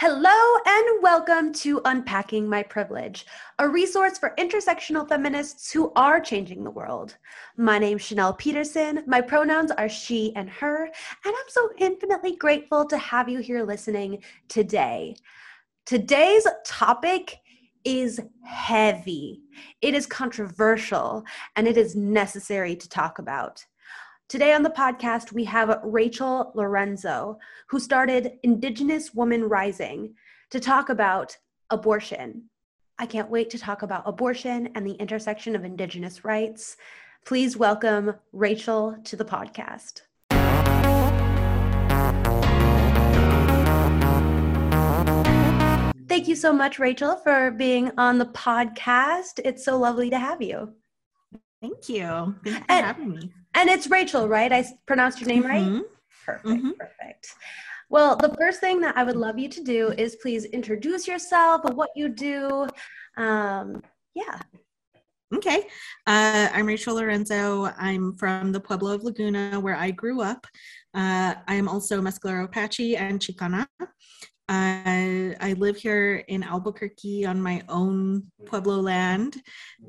Hello and welcome to Unpacking My Privilege, a resource for intersectional feminists who are changing the world. My name's Chanel Peterson. My pronouns are she and her, and I'm so infinitely grateful to have you here listening today. Today's topic is heavy, it is controversial, and it is necessary to talk about. Today on the podcast, we have Rachel Lorenzo, who started Indigenous Woman Rising to talk about abortion. I can't wait to talk about abortion and the intersection of Indigenous rights. Please welcome Rachel to the podcast. Thank you so much, Rachel, for being on the podcast. It's so lovely to have you. Thank you. Thank you for And- having me. And it's Rachel, right? I pronounced your name right? Mhm. Perfect, Mhm. perfect. Well, the first thing that I would love you to do is please introduce yourself, what you do. Um, yeah. Okay. Uh, I'm Rachel Lorenzo. I'm from the Pueblo of Laguna, where I grew up. Uh, I am also Mescalero Apache and Chicana. I, I live here in Albuquerque on my own Pueblo land.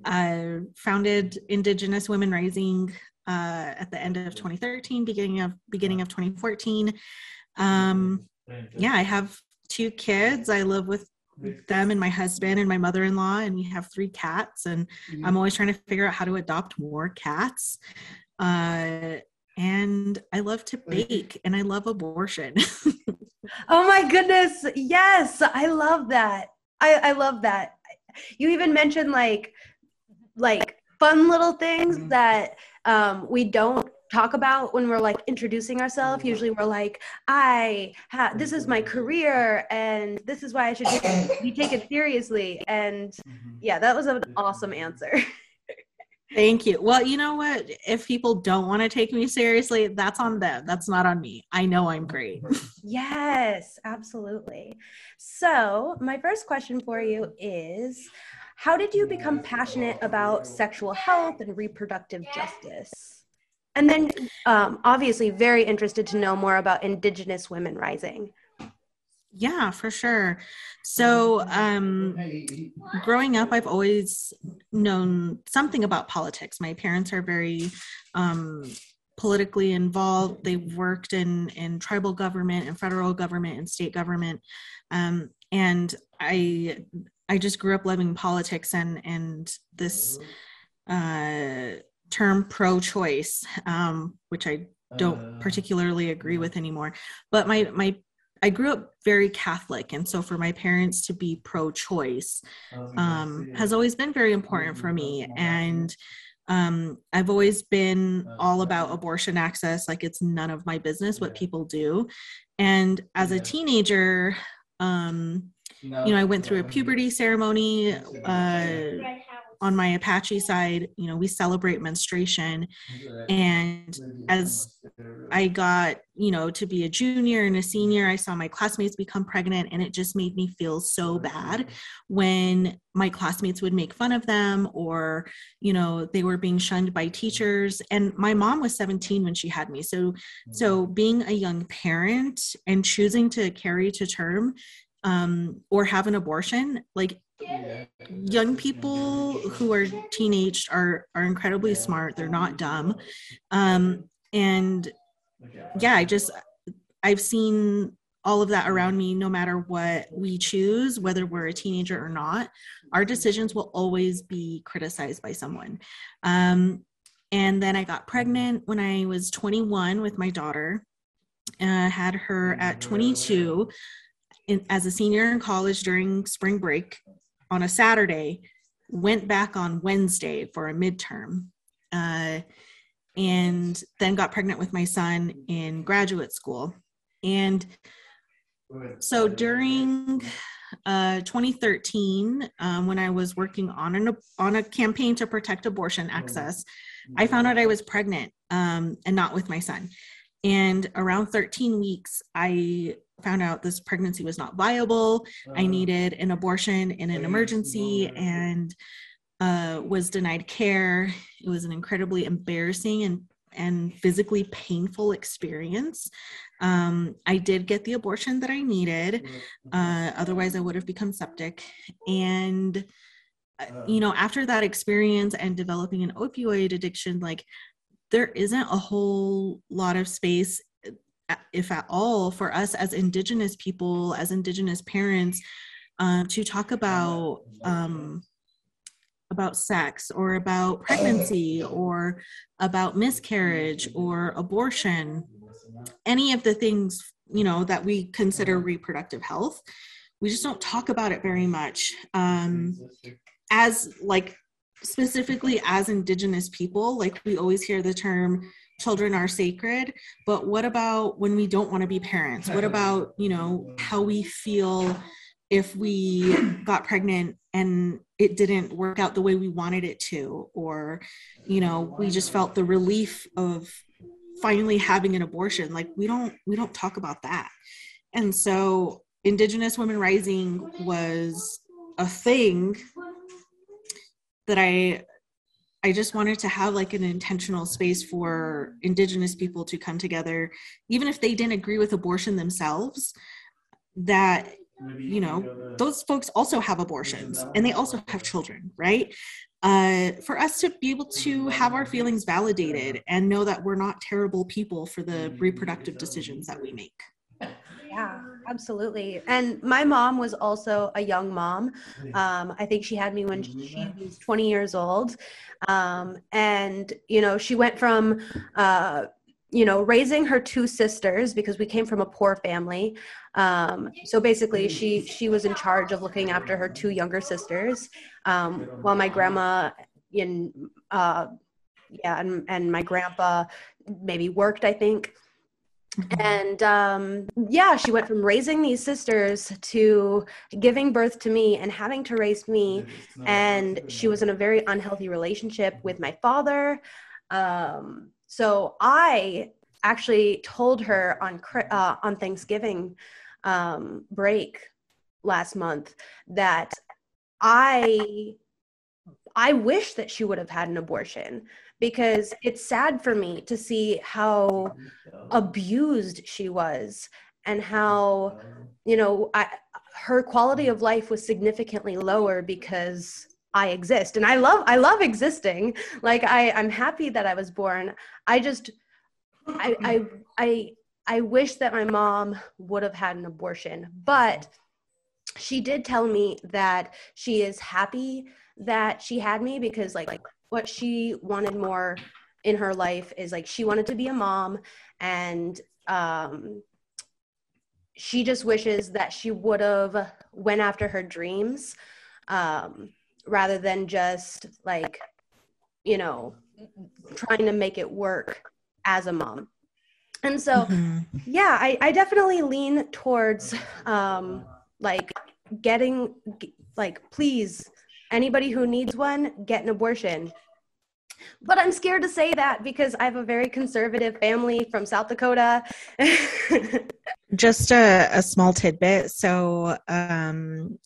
I founded Indigenous Women Rising uh, at the end of 2013, beginning of beginning of 2014. Um, yeah, I have two kids. I live with them and my husband and my mother-in-law and we have three cats and i'm always trying to figure out how to adopt more cats uh, and i love to bake and i love abortion Oh my goodness. Yes. I love that. I, I love that. You even mentioned like like fun little things that um, we don't talk about when we're like introducing ourselves. Usually we're like, I ha- this is my career and this is why I should take- be taken seriously. And yeah, that was an awesome answer. thank you well you know what if people don't want to take me seriously that's on them that's not on me i know i'm great Yes, absolutely. So, my first question for you is How did you become passionate about sexual health and reproductive justice? And then, um, obviously, very interested to know more about Indigenous women rising. Yeah, for sure. So, um, growing up, I've always known something about politics. My parents are very um, politically involved. They've worked in in tribal government and federal government and state government, um, and I I just grew up loving politics and and this uh, term pro-choice, um, which I don't particularly agree with anymore. But my my I grew up very Catholic, and so for my parents to be pro-choice um, has always been very important for me. And um, I've always been all about abortion access, like it's none of my business what people do. And as a teenager, um, you know, I went through a puberty ceremony. Uh, on my Apache side, you know, we celebrate menstruation. And as I got, you know, to be a junior and a senior, I saw my classmates become pregnant, and it just made me feel so bad when my classmates would make fun of them or, you know, they were being shunned by teachers. And my mom was 17 when she had me. So, so being a young parent and choosing to carry to term um, or have an abortion, like young people who are teenaged are are incredibly smart. They're not dumb. Um and yeah i just i've seen all of that around me no matter what we choose whether we're a teenager or not. Our decisions will always be criticized by someone. Um and then i got pregnant when i was 21 with my daughter uh, had her at 22 in, as a senior in college during spring break on a Saturday, went back on Wednesday for a midterm, uh, and then got pregnant with my son in graduate school. And so during uh, 2013, um, when I was working on an on a campaign to protect abortion access, I found out I was pregnant um, and not with my son. And around 13 weeks, I found out this pregnancy was not viable. I needed an abortion in an emergency and uh, was denied care. It was an incredibly embarrassing and and physically painful experience. Um, I did get the abortion that I needed. Uh, otherwise, I would have become septic. And, uh, you know, after that experience and developing an opioid addiction, like there isn't a whole lot of space, uh, if at all, for us as Indigenous people, as Indigenous parents, uh, to talk about. Um, about sex or about pregnancy or about miscarriage or abortion any of the things you know that we consider reproductive health we just don't talk about it very much um, as like specifically as indigenous people like we always hear the term children are sacred but what about when we don't want to be parents? What about you know how we feel if we got pregnant and it didn't work out the way we wanted it to? Or you know we just felt the relief of finally having an abortion. Like we don't we don't talk about that. And so indigenous women rising was a thing that i i just wanted to have like an intentional space for indigenous people to come together even if they didn't agree with abortion themselves that you know those folks also have abortions and they also have children right? Uh, for us to be able to have our feelings validated and know that we're not terrible people for the reproductive decisions that we make. Yeah absolutely. And my mom was also a young mom. Um, i think she had me when she was 20 years old. Um, and you know she went from uh, you know raising her two sisters because we came from a poor family. Um, so basically she she was in charge of looking after her two younger sisters um, while my grandma in uh, yeah and, and my grandpa maybe worked i think mm-hmm. and um, yeah she went from raising these sisters to giving birth to me and having to raise me. And she was in a very unhealthy relationship with my father. Um, so I actually told her on uh, on Thanksgiving um, break last month that I I wish that she would have had an abortion because it's sad for me to see how abused she was and how you know I, her quality of life was significantly lower because I exist and I love I love existing. Like I I'm happy that I was born. I just I I I I wish that my mom would have had an abortion, but she did tell me that she is happy that she had me because like, like what she wanted more in her life is like she wanted to be a mom and um she just wishes that she would have went after her dreams um rather than just like you know trying to make it work as a mom and so mm-hmm. yeah I, I definitely lean towards um like getting like please anybody who needs one get an abortion. But i'm scared to say that because i have a very conservative family from south dakota. Just a, a small tidbit. So um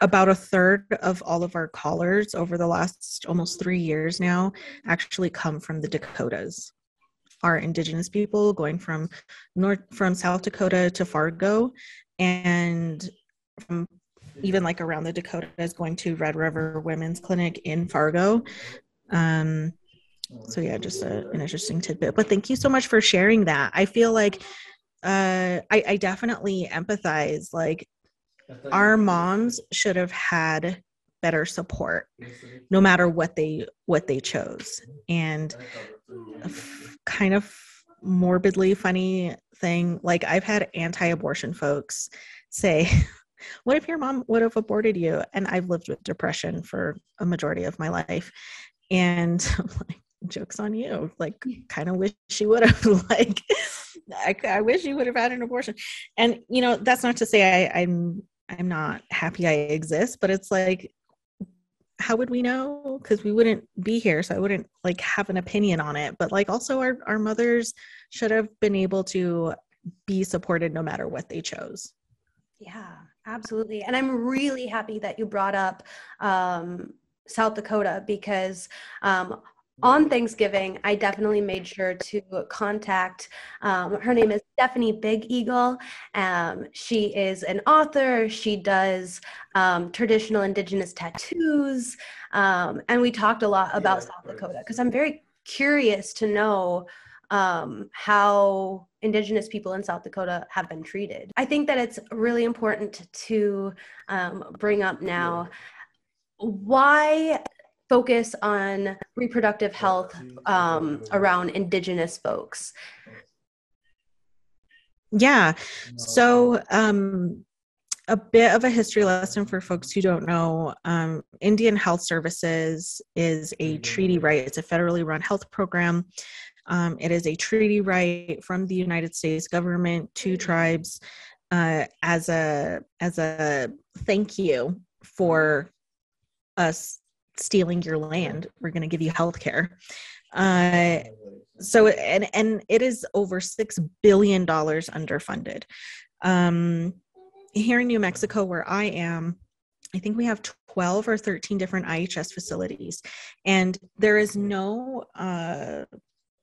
about a third of all of our callers over the last almost three years now actually come from the Dakotas. Our indigenous people going from north from South Dakota to Fargo, and from even like around the Dakotas going to Red River Women's Clinic in Fargo. Um, so yeah, just a, an interesting tidbit. But thank you so much for sharing that. I feel like uh, I, I definitely empathize. Like our moms should have had better support no matter what they what they chose and kind of morbidly funny thing like i've had anti-abortion folks say what if your mom would have aborted you and i've lived with depression for a majority of my life and I'm like jokes on you like hmm. kind of wish she would have like I, I wish you would have had an abortion and you know that's not to say I, i'm I'm not happy I exist, but it's like, how would we know? Because we wouldn't be here, so I wouldn't like have an opinion on it. But like, also, our our mothers should have been able to be supported no matter what they chose. Yeah, absolutely. And I'm really happy that you brought up um, South Dakota because um, on Thanksgiving, I definitely made sure to contact. Um, her name is Stephanie Big Eagle. Um, she is an author. She does um, traditional Indigenous tattoos. Um, and we talked a lot about yeah, South Dakota because I'm very curious to know um, how Indigenous people in South Dakota have been treated. I think that it's really important to um, bring up now why focus on reproductive health um, around Indigenous folks. Yeah. So, um, a bit of a history lesson for folks who don't know um, Indian Health Services is a treaty right, it's a federally run health program. Um, it is a treaty right from the United States government to tribes uh, as a as a thank you for us stealing your land. We're going to give you health care. Uh, so and and it is over six billion dollars underfunded. Um, here in New Mexico, where I am, I think we have 12 or 13 different IHS facilities, and there is no uh,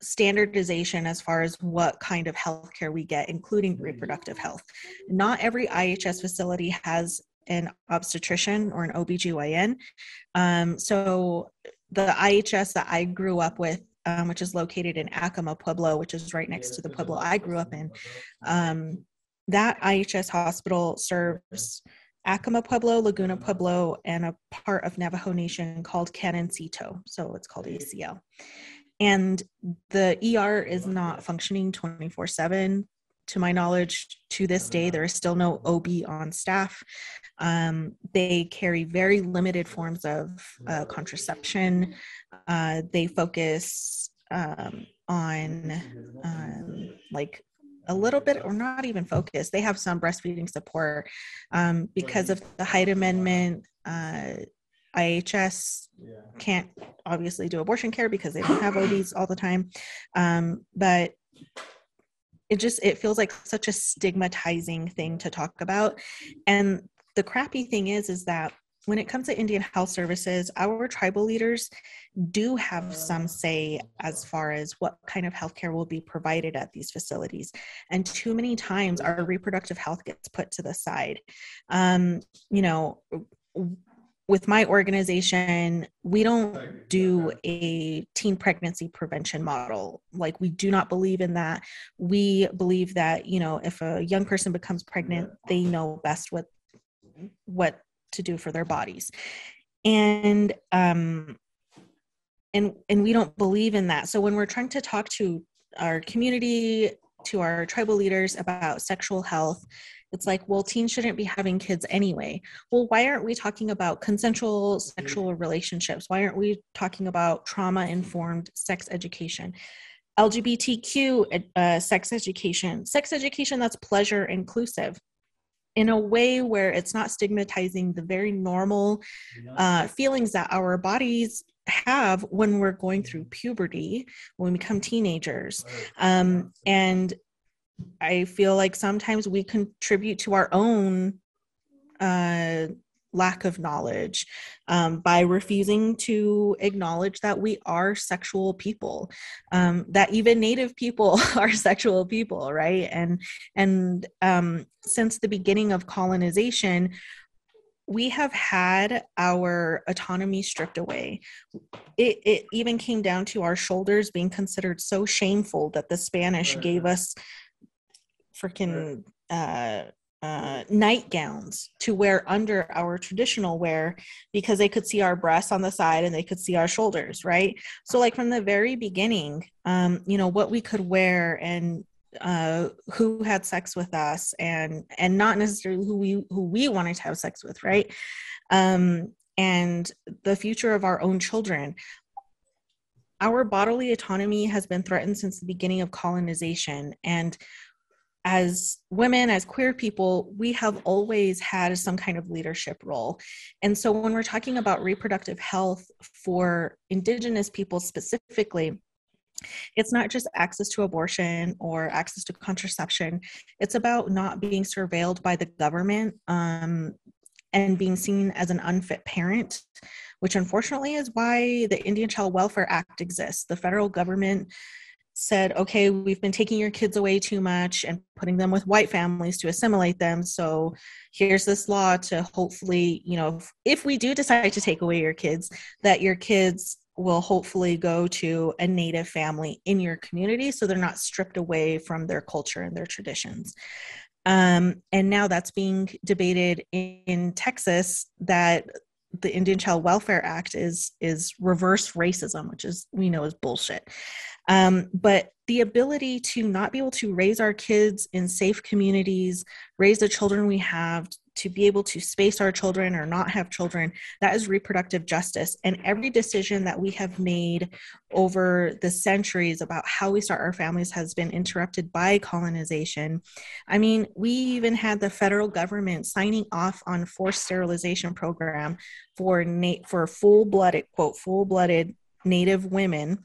standardization as far as what kind of health care we get, including reproductive health. Not every IHS facility has an obstetrician or an OBGYN. Um, so the IHS that I grew up with, um, which is located in Acoma Pueblo, which is right next to the Pueblo I grew up in, um, that IHS hospital serves Acoma Pueblo, Laguna Pueblo, and a part of Navajo Nation called Canoncito. So it's called ACL. And the ER is not functioning 24 7 to my knowledge, to this day, there is still no OB on staff. Um, they carry very limited forms of uh, contraception. Uh, they focus um, on um, like a little bit or not even focus they have some breastfeeding support um, because of the Hyde amendment uh, ihs can't obviously do abortion care because they don't have obs all the time. Um, but it just it feels like such a stigmatizing thing to talk about. And the crappy thing is is that when it comes to indian health services our tribal leaders do have some say as far as what kind of healthcare will be provided at these facilities. And too many times our reproductive health gets put to the side. Um, you know with my organization, we don't do a teen pregnancy prevention model. Like, we do not believe in that. We believe that, you know, if a young person becomes pregnant, they know best what what to do for their bodies. And um and and we don't believe in that. So when we're trying to talk to our community, to our tribal leaders about sexual health it's like, well, teens shouldn't be having kids anyway. Well, why aren't we talking about consensual sexual relationships? Why aren't we talking about trauma informed sex education? LGBTQ uh, sex education, sex education that's pleasure inclusive in a way where it's not stigmatizing the very normal uh, feelings that our bodies have when we're going through puberty, when we become teenagers. Um, and I feel like sometimes we contribute to our own uh, lack of knowledge um, by refusing to acknowledge that we are sexual people um, that even native people are sexual people right and and um, since the beginning of colonization we have had our autonomy stripped away. It, it even came down to our shoulders being considered so shameful that the Spanish gave us freaking uh, uh, nightgowns to wear under our traditional wear because they could see our breasts on the side and they could see our shoulders, right? So, like from the very beginning, um, you know, what we could wear and uh, who had sex with us and and not necessarily who we who we wanted to have sex with, right? Um, and the future of our own children our bodily autonomy has been threatened since the beginning of colonization and as women, as queer people, we have always had some kind of leadership role. And so when we're talking about reproductive health for Indigenous people specifically, it's not just access to abortion or access to contraception, it's about not being surveilled by the government. Um, and being seen as an unfit parent, which unfortunately is why the Indian Child Welfare Act exists. The federal government said, okay, we've been taking your kids away too much and putting them with white families to assimilate them. So here's this law to hopefully, you know, if, if we do decide to take away your kids, that your kids will hopefully go to a native family in your community so they're not stripped away from their culture and their traditions. Um, and now that's being debated in, in Texas that the Indian Child Welfare Act is is reverse racism, which is we know is bullshit. Um, but the ability to not be able to raise our kids in safe communities, raise the children we have, to be able to space our children or not have children, that is reproductive justice. And every decision that we have made over the centuries about how we start our families has been interrupted by colonization. I mean, we even had the federal government signing off on forced sterilization program for na- for full-blooded quote full-blooded native women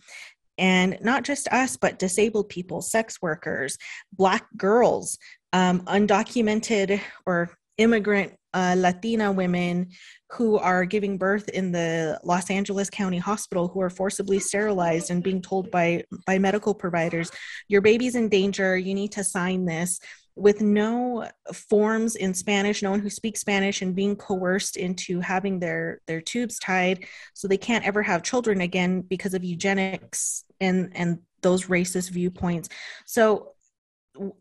and not just us, but disabled people, sex workers, Black girls, um, undocumented or immigrant uh, Latina women who are giving birth in the Los Angeles County Hospital who are forcibly sterilized and being told by by medical providers, your baby's in danger. You need to sign this with no forms in Spanish, no one who speaks Spanish, and being coerced into having their their tubes tied so they can't ever have children again because of eugenics and and those racist viewpoints. So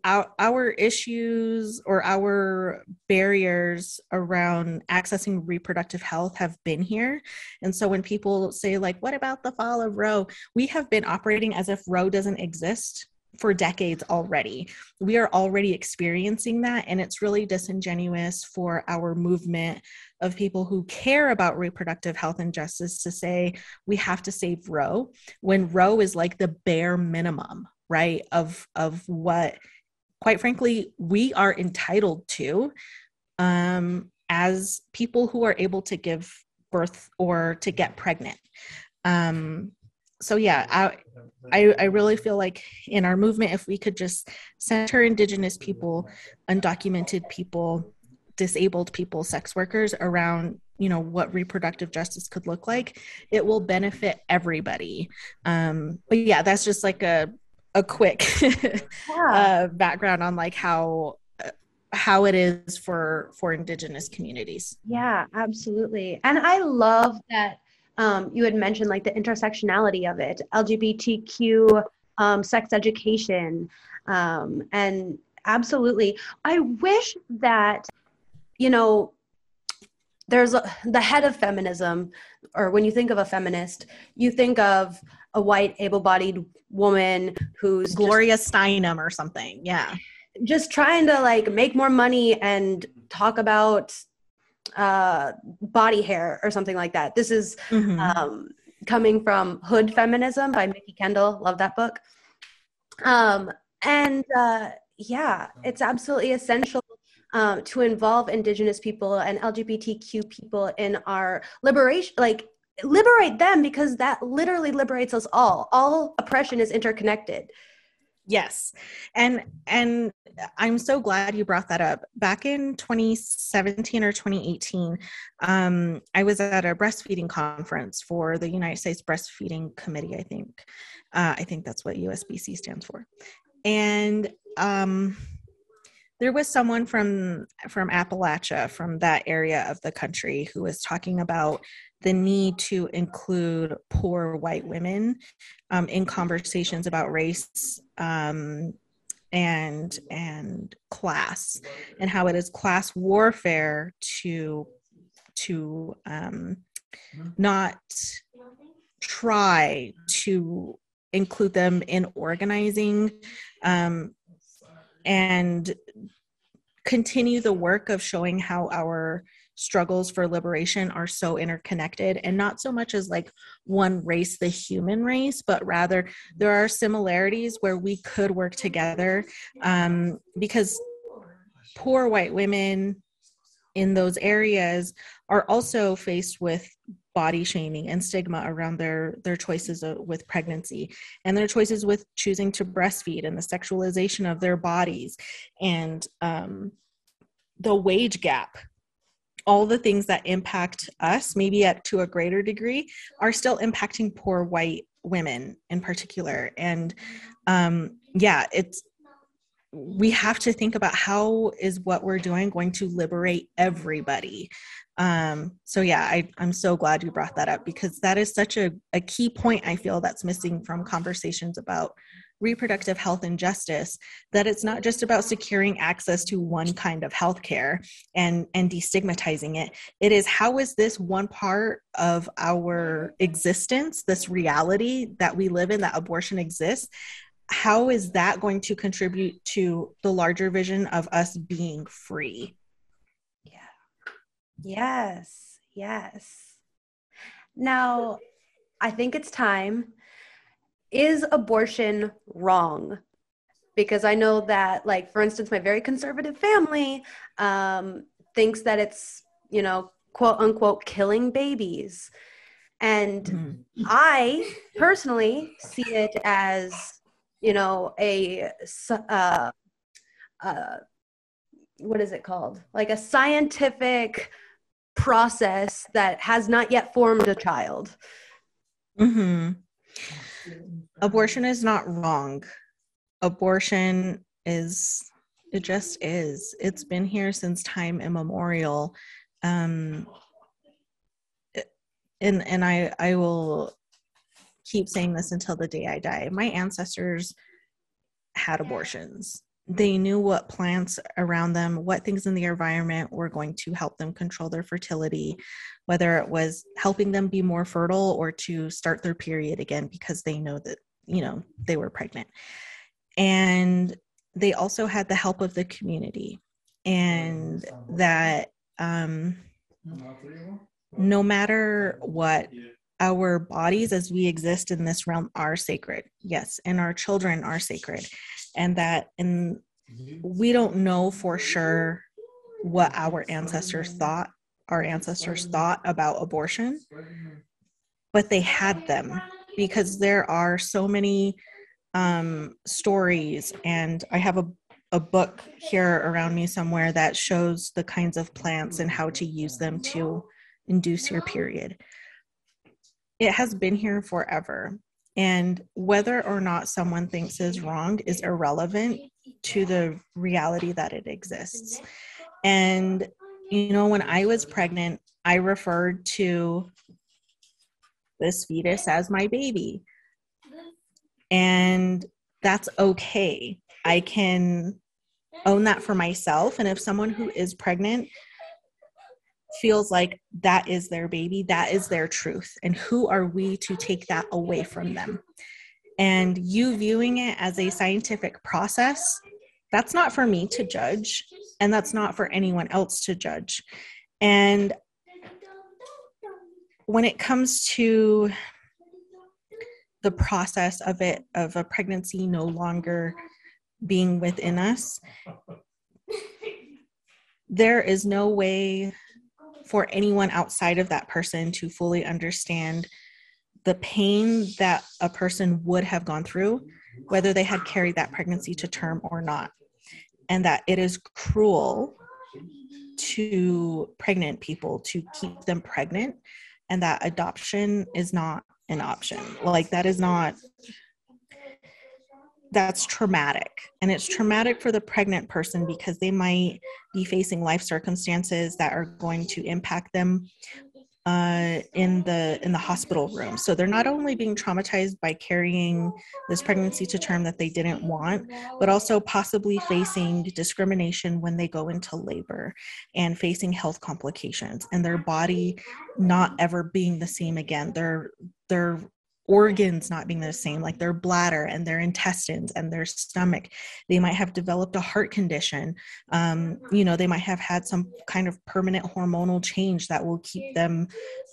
our, our issues or our barriers around accessing reproductive health have been here. And so when people say, like, what about the fall of Roe? We have been operating as if Roe doesn't exist for decades already. We are already experiencing that, and it's really disingenuous for our movement of people who care about reproductive health and justice to say we have to save Roe when Roe is like the bare minimum, right? Of of what, quite frankly, we are entitled to um, as people who are able to give birth or to get pregnant. Um, so yeah, I, I, I really feel like in our movement, if we could just center Indigenous people, undocumented people, disabled people, sex workers around you know what reproductive justice could look like, it will benefit everybody. Um, but yeah, that's just like a a quick yeah. uh, background on like how uh, how it is for for indigenous communities yeah absolutely and i love that um, you had mentioned like the intersectionality of it, LGBTQ, um, sex education, um, and absolutely. I wish that, you know, there's a, the head of feminism, or when you think of a feminist, you think of a white, able-bodied woman who's Gloria just, Steinem or something. Yeah, just trying to like make more money and talk about uh, body hair or something like that. This is mm-hmm. um, coming from Hood Feminism by Mikki Kendall. Love that book. Um, and uh, yeah, it's absolutely essential um, to involve Indigenous people and LGBTQ people in our liberation, like liberate them because that literally liberates us all. All oppression is interconnected. Yes. And and I'm so glad you brought that up. Back in 2017 or 2018, um, I was at a breastfeeding conference for the United States Breastfeeding Committee, I think. Uh, I think that's what USBC stands for. And um, there was someone from from Appalachia, from that area of the country, who was talking about the need to include poor white women um, in conversations about race um, and and class and how it is class warfare to to um, not try to include them in organizing um, and continue the work of showing how our struggles for liberation are so interconnected and not so much as like one race the human race but rather there are similarities where we could work together um, because poor white women in those areas are also faced with body shaming and stigma around their their choices with pregnancy and their choices with choosing to breastfeed and the sexualization of their bodies and um, the wage gap all the things that impact us, maybe at to a greater degree, are still impacting poor white women in particular. And um, yeah, it's we have to think about how is what we're doing going to liberate everybody. Um so yeah I, i'm so glad you brought that up because that is such a, a key point i feel that's missing from conversations about reproductive health and justice that it's not just about securing access to one kind of healthcare and and destigmatizing it. It is how is this one part of our existence this reality that we live in that abortion exists how is that going to contribute to the larger vision of us being free yeah yes yes now i think it's time is abortion wrong? Because I know that, like, for instance, my very conservative family um, thinks that it's, you know, quote unquote, killing babies. And mm-hmm. I personally see it as, you know, a, uh, uh, what is it called? Like a scientific process that has not yet formed a child. Mm-hmm abortion is not wrong. Abortion is it just is. It's been here since time immemorial. Um and and I I will keep saying this until the day I die. My ancestors had abortions. They knew what plants around them, what things in the environment were going to help them control their fertility, whether it was helping them be more fertile or to start their period again because they know that you know they were pregnant. And they also had the help of the community. And that um, no matter what our bodies as we exist in this realm are sacred. Yes and our children are sacred. And that and we don't know for sure what our ancestors thought our ancestors thought about abortion but they had them because there are so many um, stories, and I have a, a book here around me somewhere that shows the kinds of plants and how to use them to induce your period. It has been here forever. And whether or not someone thinks is wrong is irrelevant to the reality that it exists. And, you know, when I was pregnant, I referred to this fetus as my baby. And that's okay. I can own that for myself. And if someone who is pregnant feels like that is their baby, that is their truth. And who are we to take that away from them? And you viewing it as a scientific process, that's not for me to judge. And that's not for anyone else to judge. And when it comes to the process of it of a pregnancy no longer being within us there is no way for anyone outside of that person to fully understand the pain that a person would have gone through whether they had carried that pregnancy to term or not and that it is cruel to pregnant people to keep them pregnant and that adoption is not an option. Like that is not that's traumatic. And it's traumatic for the pregnant person because they might be facing life circumstances that are going to impact them uh, in the in the hospital room. So they're not only being traumatized by carrying this pregnancy to term that they didn't want, but also possibly facing discrimination when they go into labor and facing health complications and their body not ever being the same again. Their their organs not being the same, like their bladder and their intestines and their stomach. They might have developed a heart condition. Um, you know, they might have had some kind of permanent hormonal change that will keep them,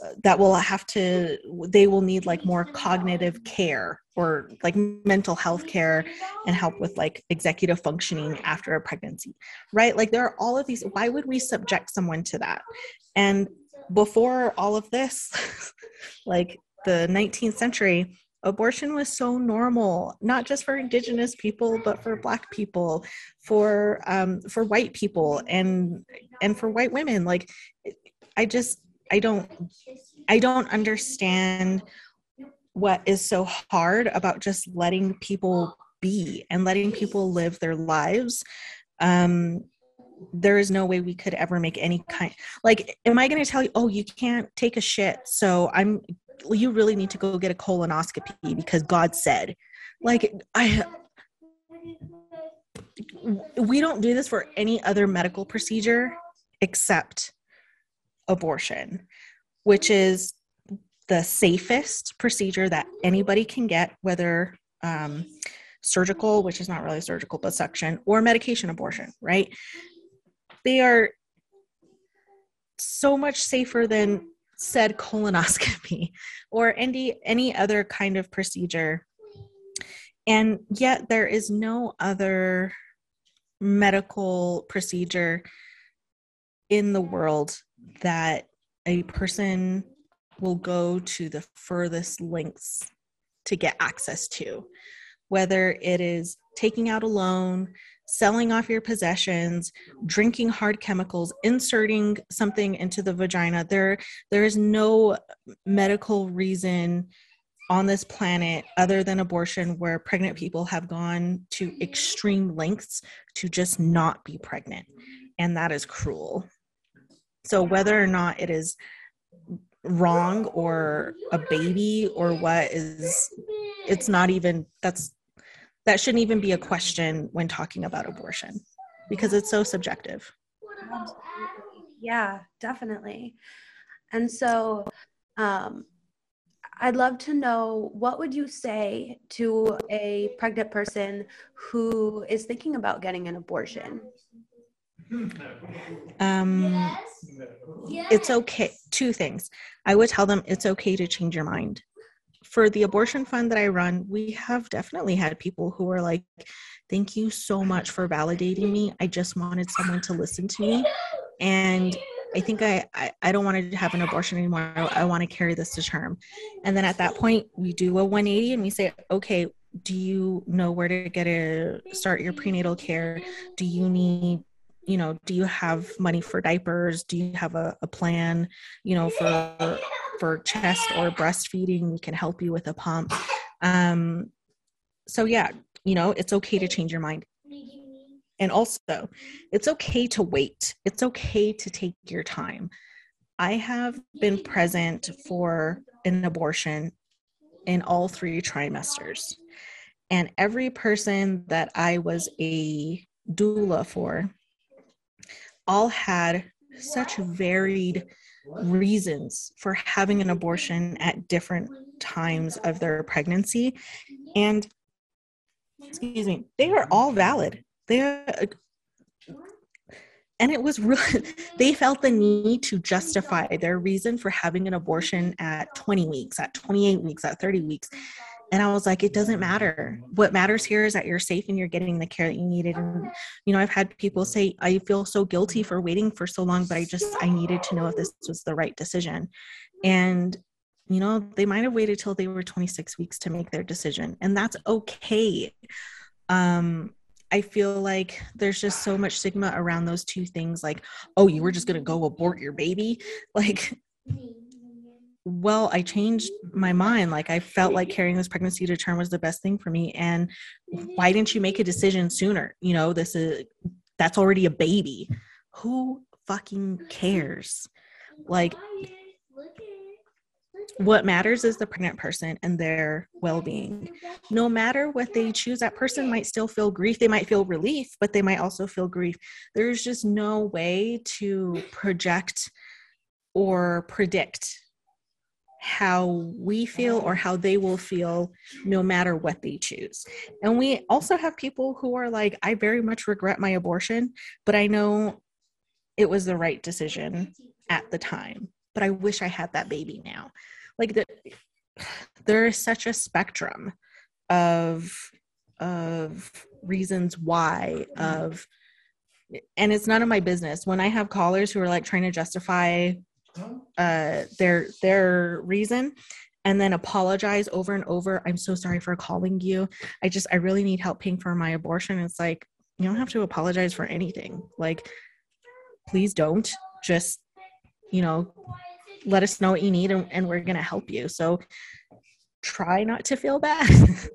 uh, that will have to, they will need like more cognitive care or like mental health care and help with like executive functioning after a pregnancy, right? Like there are all of these. Why would we subject someone to that? And before all of this, like the 19th century, abortion was so normal, not just for indigenous people, but for black people, for um, for white people, and and for white women. Like I just I don't I don't understand what is so hard about just letting people be and letting people live their lives um there is no way we could ever make any kind like am i going to tell you oh you can't take a shit so i'm you really need to go get a colonoscopy because god said like i we don't do this for any other medical procedure except abortion which is the safest procedure that anybody can get whether um, surgical which is not really surgical but suction or medication abortion right? They are so much safer than said colonoscopy or any any other kind of procedure. And yet there is no other medical procedure in the world that a person will go to the furthest lengths to get access to whether it is taking out a loan selling off your possessions, drinking hard chemicals, inserting something into the vagina. There, there is no medical reason on this planet other than abortion where pregnant people have gone to extreme lengths to just not be pregnant. And that is cruel. So, whether or not it is wrong or a baby or what is, it's not even, that's that shouldn't even be a question when talking about abortion because it's so subjective. Yeah, definitely. And so um, I'd love to know what would you say to a pregnant person who is thinking about getting an abortion? Um, it's okay. Two things. I would tell them it's okay to change your mind for the abortion fund that I run, we have definitely had people who are like, Thank you so much for validating me. I just wanted someone to listen to me. And I think I, I, I don't want to have an abortion anymore. I, I want to carry this to term. And then at that point, we do a 180 and we say, okay, do you know where to get a start your prenatal care? Do you need you know do you have money for diapers? Do you have a, a plan you know for for chest or breastfeeding? We can help you with a pump. Um so yeah you know it's okay to change your mind. And also it's okay to wait. It's okay to take your time. I have been present for an abortion in all three trimesters. And every person that i was a doula for all had such varied reasons for having an abortion at different times of their pregnancy. And excuse me they are all valid. They are and it was really they felt the need to justify their reason for having an abortion at 20 weeks at 28 weeks at 30 weeks and I was like, it doesn't matter. What matters here is that you're safe and you're getting the care that you needed. And, you know, I've had people say, I feel so guilty for waiting for so long, but I just, I needed to know if this was the right decision. And, you know, they might have waited till they were 26 weeks to make their decision. And that's okay. Um, I feel like there's just so much stigma around those two things like, oh, you were just going to go abort your baby. Like, well, I changed my mind. Like I felt like carrying this pregnancy to term was the best thing for me. And why didn't you make a decision sooner? You know, this is that's already a baby. Who fucking cares? Like what matters is the pregnant person and their well-being no matter what they choose that person might still feel grief they might feel relief but they might also feel grief there's just no way to project or predict how we feel or how they will feel no matter what they choose. And we also have people who are like, I very much regret my abortion, but I know it was the right decision at the time. But I wish I had that baby now. Like the, there is such a spectrum of of reasons why of and it's none of my business when i have callers who are like trying to justify uh, their their reason and then apologize over and over. I'm so sorry for calling you. I just i really need help paying for my abortion. It's like you don't have to apologize for anything. Like please don't. Just you know let us know what you need and, and we're going to help you. So try not to feel bad.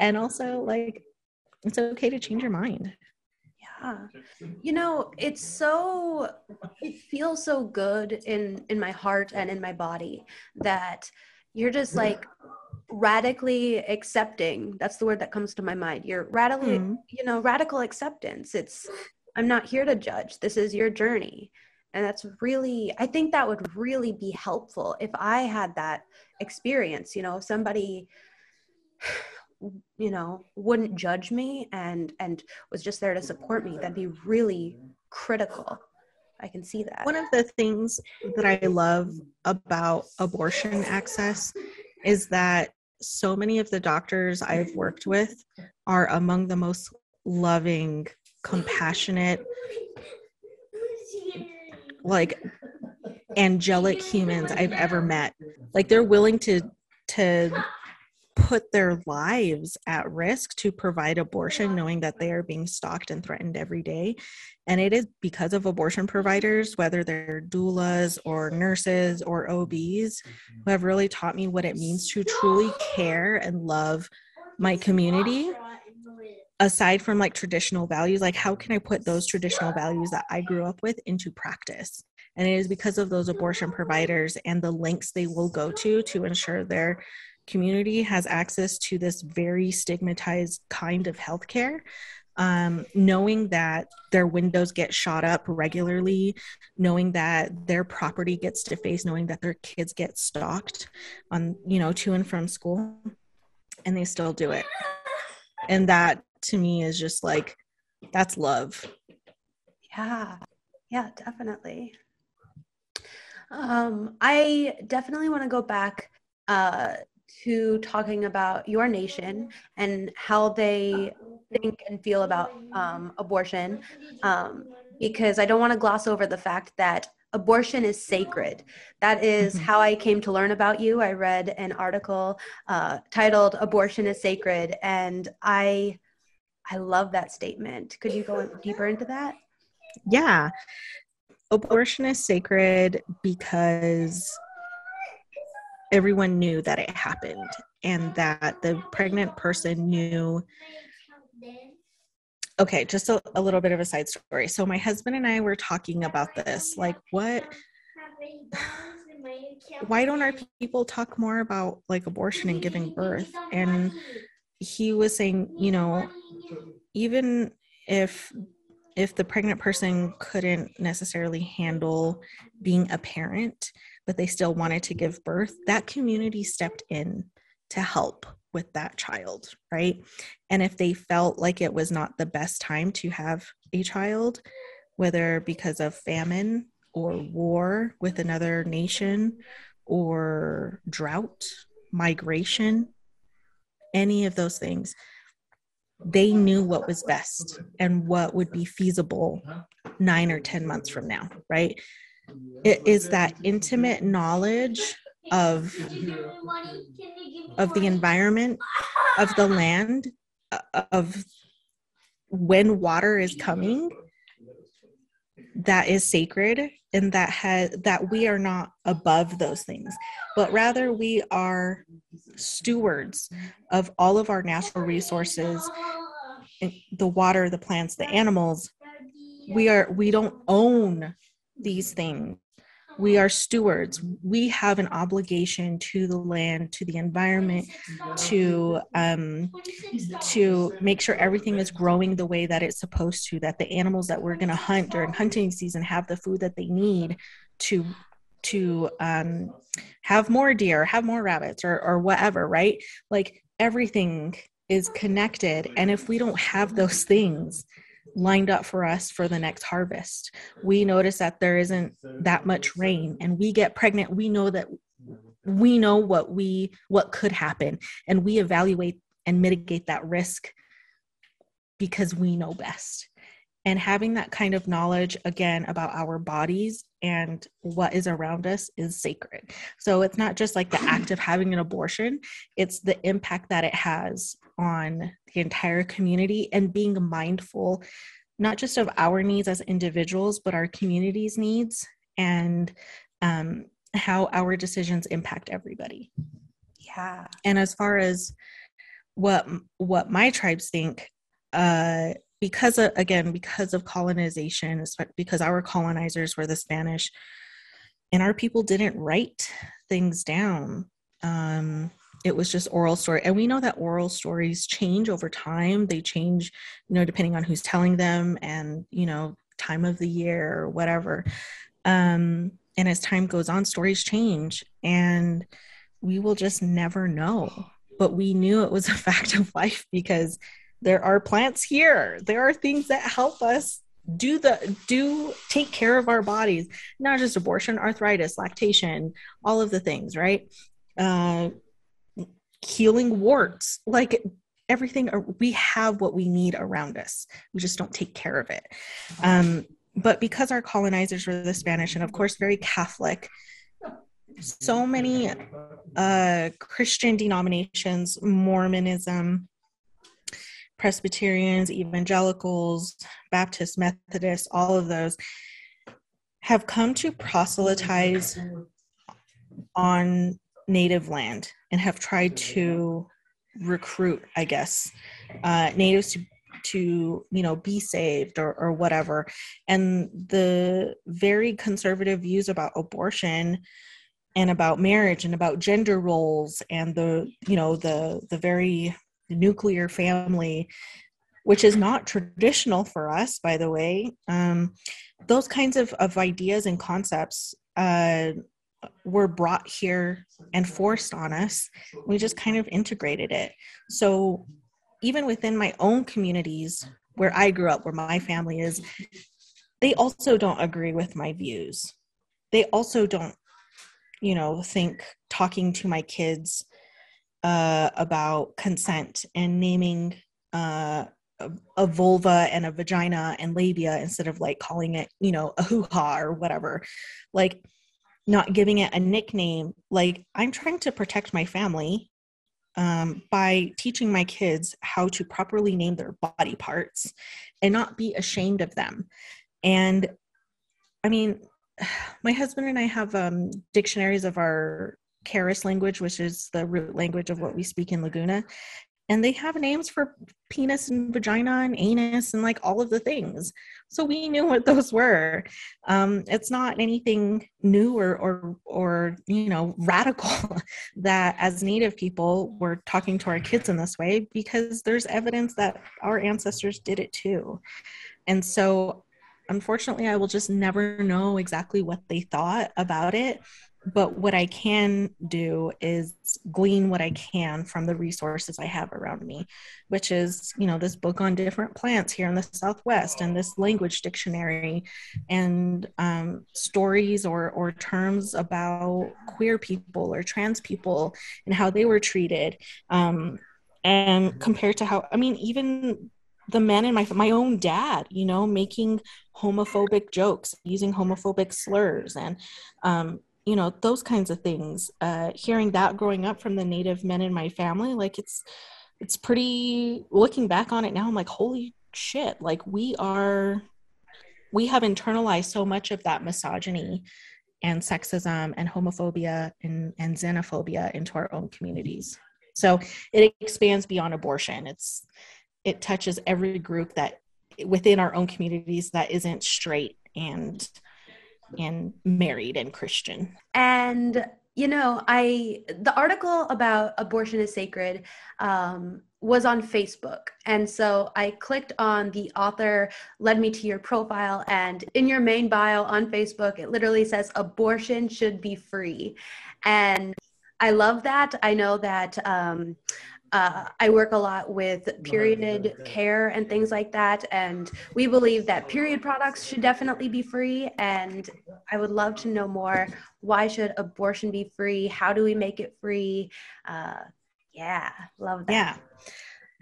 And also like it's okay to change your mind yeah. You know it's so it feels so good in in my heart and in my body that you're just like radically accepting that's the word that comes to my mind you're radically mm-hmm. you know radical acceptance. It's i'm not here to judge this is your journey. And that's really i think that would really be helpful if i had that experience you know if somebody you know wouldn't judge me and and was just there to support me that'd be really critical i can see that one of the things that i love about abortion access is that so many of the doctors i've worked with are among the most loving compassionate like angelic humans I've ever met. Like they're willing to to put their lives at risk to provide abortion knowing that they are being stalked and threatened every day. And it is because of abortion providers whether they're doulas or nurses or obs who have really taught me what it means to truly care and love my community. Aside from like traditional values like how can i put those traditional values that i grew up with into practice? And it is because of those abortion providers and the links they will go to to ensure their community has access to this very stigmatized kind of healthcare um, knowing that their windows get shot up regularly, knowing that their property gets defaced, knowing that their kids get stalked on, you know, to and from school, and they still do it. And that to me is just like that's love. Yeah. Yeah definitely. Um i definitely want to go back uh to talking about your nation and how they think and feel about um, abortion um, because i don't want to gloss over the fact that abortion is sacred. That is mm-hmm. how I came to learn about you. I read an article uh, titled Abortion is Sacred, and I I love that statement. Could you go deeper into that? Yeah. Abortion is sacred because everyone knew that it happened and that the pregnant person knew. Okay, just a, a little bit of a side story. So, my husband and I were talking about this like, what why don't our people talk more about like abortion and giving birth and he was saying you know even if if the pregnant person couldn't necessarily handle being a parent but they still wanted to give birth that community stepped in to help with that child right and if they felt like it was not the best time to have a child whether because of famine or war with another nation or drought migration any of those things they knew what was best and what would be feasible nine or 10 months from now, right? It is that intimate knowledge of, of the environment, of the land, of when water is coming that is sacred and that has that we are not above those things but rather we are stewards of all of our natural resources the water the plants the animals. We are we don't own these things. We are stewards. We have an obligation to the land to the environment to um, to make sure everything is growing the way that it's supposed to that the animals that we're going to hunt during hunting season have the food that they need to to um, have more deer have more rabbits or or whatever right? Like everything is connected. And if we don't have those things lined up for us for the next harvest. We notice that there isn't that much rain and we get pregnant. We know that we know what we what could happen and we evaluate and mitigate that risk because we know best. And having that kind of knowledge again about our bodies and what is around us is sacred. So it's not just like the act of having an abortion, it's the impact that it has on the entire community and being mindful not just of our needs as individuals, but our community's needs and um, how our decisions impact everybody. Yeah. And as far as what what my tribes think, uh, because of, again because of colonization, because our colonizers were the Spanish, and our people didn't write things down. Um, it was just oral story and we know that oral stories change over time. They change you know depending on who's telling them and you know time of the year or whatever. Um and as time goes on stories change and we will just never know. But we knew it was a fact of life because there are plants here. There are things that help us do the do take care of our bodies not just abortion arthritis lactation all of the things right? Uh healing warts like everything we have what we need around us. We just don't take care of it. Um, but because our colonizers were the spanish and of course very catholic so many uh, christian denominations mormonism presbyterians evangelicals baptists methodists all of those have come to proselytize on native land and have tried to recruit, I guess, uh, natives to to you know be saved or, or whatever. And the very conservative views about abortion and about marriage and about gender roles and the you know the the very nuclear family which is not traditional for us by the way um, those kinds of, of ideas and concepts uh, were brought here and forced on us. We just kind of integrated it. So even within my own communities where I grew up, where my family is, they also don't agree with my views. They also don't, you know, think talking to my kids uh, about consent and naming uh, a, a vulva and a vagina and labia instead of like calling it, you know, a hoo ha or whatever. Like, not giving it a nickname like i'm trying to protect my family um, by teaching my kids how to properly name their body parts and not be ashamed of them. And i mean my husband and i have um, dictionaries of our Keres language, which is the root language of what we speak in Laguna and they have names for penis and vagina and anus and like all of the things. So we knew what those were. Um, it's not anything new or or or you know radical that as native people we're talking to our kids in this way because there's evidence that our ancestors did it too. And so unfortunately i will just never know exactly what they thought about it but what I can do is glean what I can from the resources I have around me, which is, you know, this book on different plants here in the Southwest and this language dictionary and um, stories or, or terms about queer people or trans people and how they were treated. Um, and compared to how, I mean, even the men in my my own dad you know making homophobic jokes using homophobic slurs and um, you know those kinds of things uh hearing that growing up from the native men in my family like it's it's pretty looking back on it now i'm like holy shit like we are we have internalized so much of that misogyny and sexism and homophobia and, and xenophobia into our own communities. So it expands beyond abortion. It's it touches every group that within our own communities that isn't straight and and married and Christian. And you know, I the article about abortion is sacred um, was on Facebook, and so I clicked on the author led me to your profile, and in your main bio on Facebook, it literally says abortion should be free, and I love that. I know that um, uh, I work a lot with period care and things like that. And we believe that period products should definitely be free. And I would love to know more. Why should abortion be free? How do we make it free? Uh, yeah, love that. Yeah.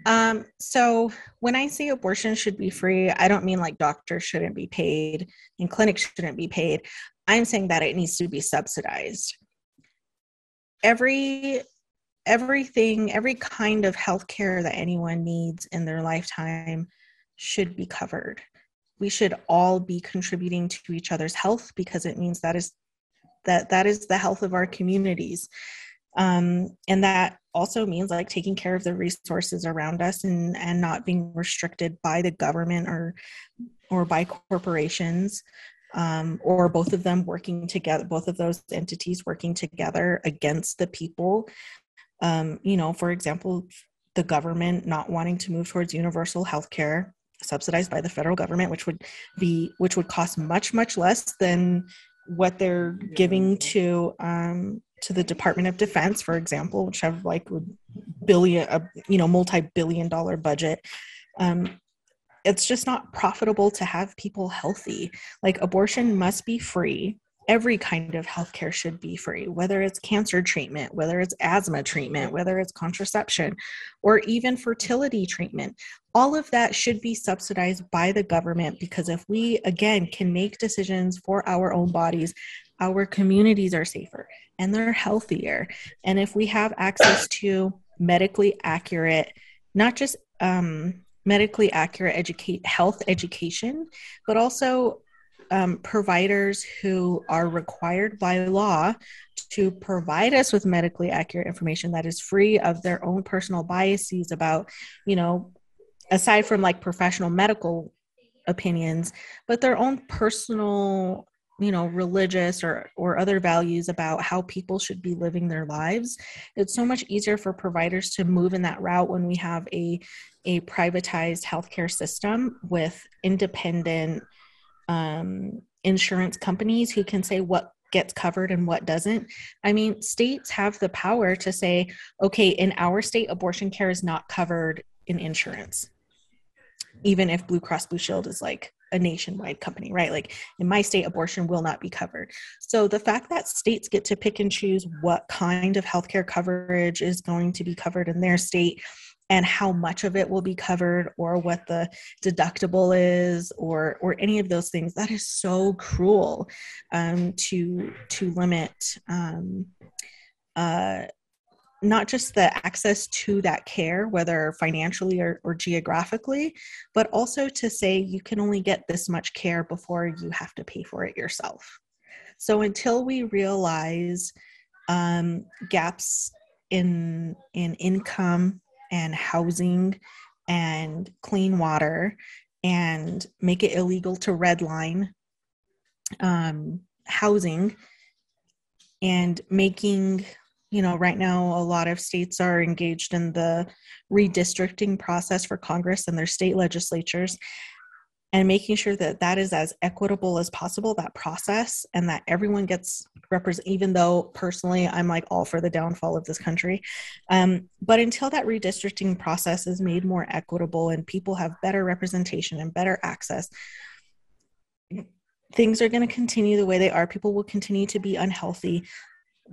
Um, so when I say abortion should be free, I don't mean like doctors shouldn't be paid and clinics shouldn't be paid. I'm saying that it needs to be subsidized. Every everything, every kind of healthcare that anyone needs in their lifetime should be covered. We should all be contributing to each other's health because it means that is that that is the health of our communities um, and that also means like taking care of the resources around us and and not being restricted by the government or or by corporations um, or both of them working together both of those entities working together against the people um, you know for example the government not wanting to move towards universal health care subsidized by the federal government which would be which would cost much much less than what they're giving to um, to the Department of Defense, for example, which have like billion, a you know, multi-billion dollar budget. Um, it's just not profitable to have people healthy. Like abortion must be free. Every kind of healthcare should be free, whether it's cancer treatment, whether it's asthma treatment, whether it's contraception, or even fertility treatment. All of that should be subsidized by the government because if we, again, can make decisions for our own bodies, our communities are safer and they're healthier. And if we have access to medically accurate, not just um, medically accurate educate health education, but also um, providers who are required by law to provide us with medically accurate information that is free of their own personal biases about, you know, aside from like professional medical opinions, but their own personal you know religious or or other values about how people should be living their lives. It's so much easier for providers to move in that route when we have a a privatized healthcare system with independent um, insurance companies who can say what gets covered and what doesn't. I mean, states have the power to say, okay, in our state, abortion care is not covered in insurance, even if Blue Cross Blue Shield is like a nationwide company, right? Like in my state, abortion will not be covered. So the fact that states get to pick and choose what kind of healthcare coverage is going to be covered in their state and how much of it will be covered or what the deductible is or or any of those things that is so cruel um, to to limit um, uh, not just the access to that care, whether financially or, or, geographically, but also to say you can only get this much care before you have to pay for it yourself. So until we realize um, gaps in in income and housing and clean water and make it illegal to redline um, housing and making you know, right now a lot of states are engaged in the redistricting process for Congress and their state legislatures and making sure that that is as equitable as possible that process and that everyone gets represent even though personally i'm like all for the downfall of this country. Um, but until that redistricting process is made more equitable and people have better representation and better access things are going to continue the way they are. People will continue to be unhealthy.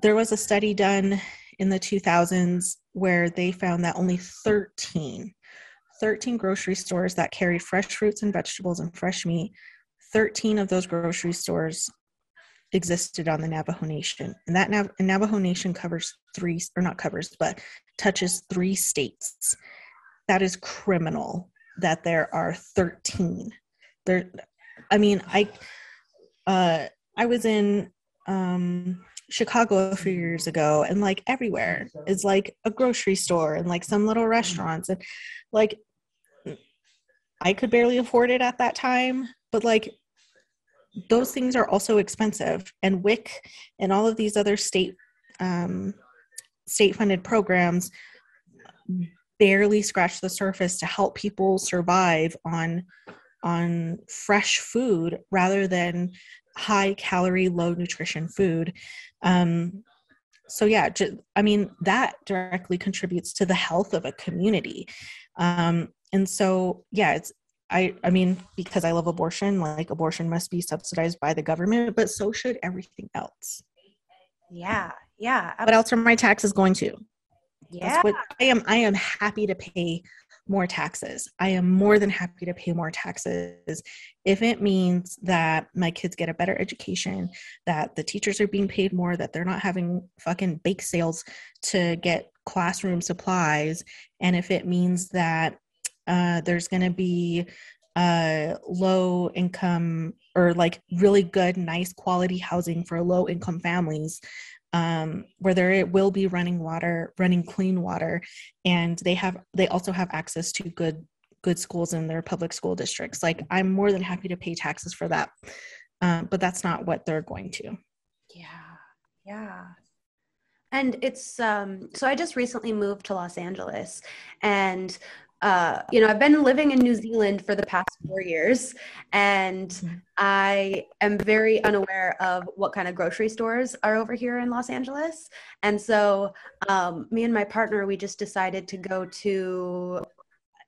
There was a study done in the 2000s where they found that only 13 13 grocery stores that carried fresh fruits and vegetables and fresh meat 13 of those grocery stores existed on the navajo nation. And that Nav- navajo nation covers three or not covers but touches three states. That is criminal that there are 13 there i mean i uh i was in um Chicago a few years ago, and like everywhere is like a grocery store and like some little restaurants. And like I could barely afford it at that time, but like those things are also expensive. And WIC and all of these other state um, state funded programs barely scratch the surface to help people survive on on fresh food rather than high calorie low nutrition food um, so yeah, I mean that directly contributes to the health of a community. Um, and so yeah, it's I I mean because I love abortion, like abortion must be subsidized by the government, but so should everything else. Yeah, yeah. Absolutely. What else are my taxes going to? Yeah. That's what I am I am happy to pay more taxes. I am more than happy to pay more taxes if it means that my kids get a better education, that the teachers are being paid more, that they're not having fucking bake sales to get classroom supplies, and if it means that uh, there's going to be uh, low income or like really good, nice quality housing for low income families um, where there it will be running water, running clean water, and they have they also have access to good good schools in their public school districts. Like I'm more than happy to pay taxes for that, um, but that's not what they're going to. Yeah, yeah. And it's um, so I just recently moved to Los Angeles, and uh, you know, I've been living in New Zealand for the past four years, and mm-hmm. I am very unaware of what kind of grocery stores are over here in Los Angeles. And so, um, me and my partner, we just decided to go to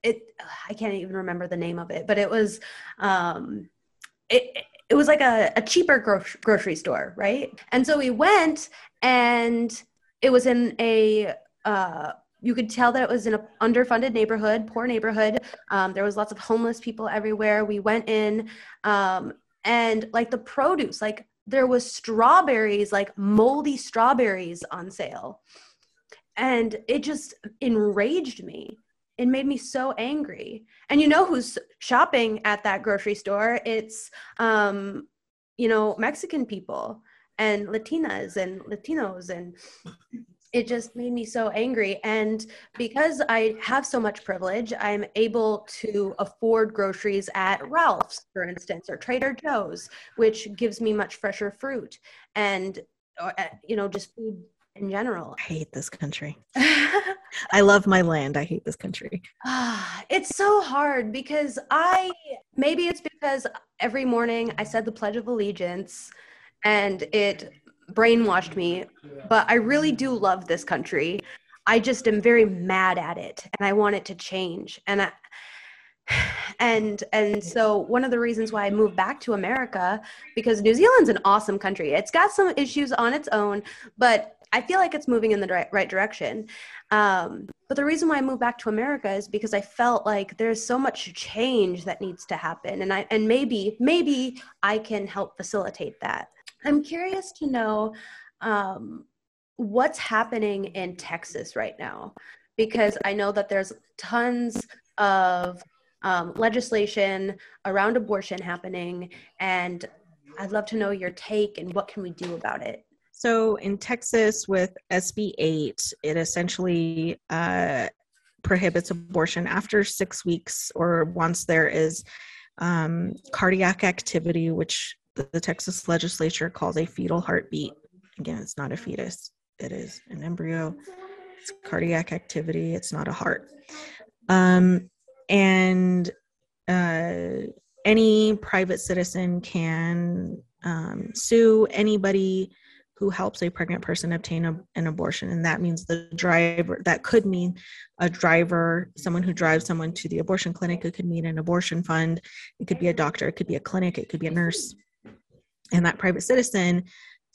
it. I can't even remember the name of it, but it was, um, it, it was like a, a cheaper gro- grocery store, right? And so we went, and it was in a uh, you could tell that it was in an underfunded neighborhood, poor neighborhood. Um, there was lots of homeless people everywhere. We went in, um, and like the produce, like there was strawberries, like moldy strawberries on sale, and it just enraged me. It made me so angry. And you know who's shopping at that grocery store? It's, um, you know, Mexican people and Latinas and Latinos and it just made me so angry. And because I have so much privilege, I'm able to afford groceries at Ralph's, for instance, or Trader Joe's, which gives me much fresher fruit and, uh, you know, just food in general. I hate this country. I love my land. I hate this country. it's so hard because I, maybe it's because every morning I said the Pledge of Allegiance and it brainwashed me, but I really do love this country. I just am very mad at it and I want it to change. And I, and and so one of the reasons why I moved back to America because New Zealand's an awesome country. It's got some issues on its own, but I feel like it's moving in the right, right direction. Um, but the reason why I moved back to America is because I felt like there's so much change that needs to happen, and I and maybe maybe I can help facilitate that. I'm curious to know um, what's happening in Texas right now, because I know that there's tons of um, legislation around abortion happening, and I'd love to know your take and what can we do about it. So in Texas, with SB 8, it essentially uh, prohibits abortion after six weeks or once there is um, cardiac activity, which the Texas legislature calls a fetal heartbeat. Again, it's not a fetus, it is an embryo. It's cardiac activity, it's not a heart. Um, and uh, any private citizen can um, sue anybody who helps a pregnant person obtain a, an abortion. And that means the driver, that could mean a driver, someone who drives someone to the abortion clinic. It could mean an abortion fund. It could be a doctor. It could be a clinic. It could be a nurse and that private citizen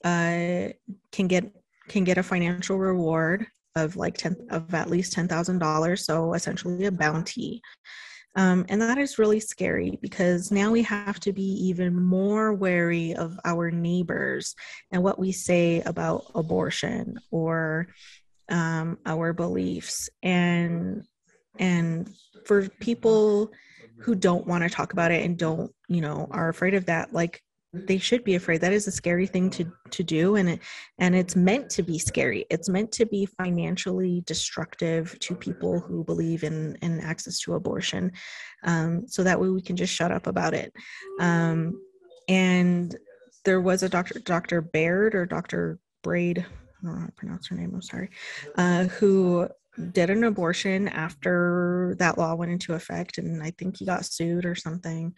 uh, can get can get a financial reward of like 10 of at least $10,000 so essentially a bounty. Um, and that is really scary because now we have to be even more wary of our neighbors and what we say about abortion or um, our beliefs. And and for people who don't want to talk about it and don't you know are afraid of that like they should be afraid. That is a scary thing to to do and it and it's meant to be scary. It's meant to be financially destructive to people who believe in in access to abortion um, so that way we can just shut up about it. Um, and there was a doctor dr baird or dr braid i don't know how to pronounce her name i'm sorry uh, who did an abortion after that law went into effect and i think he got sued or something.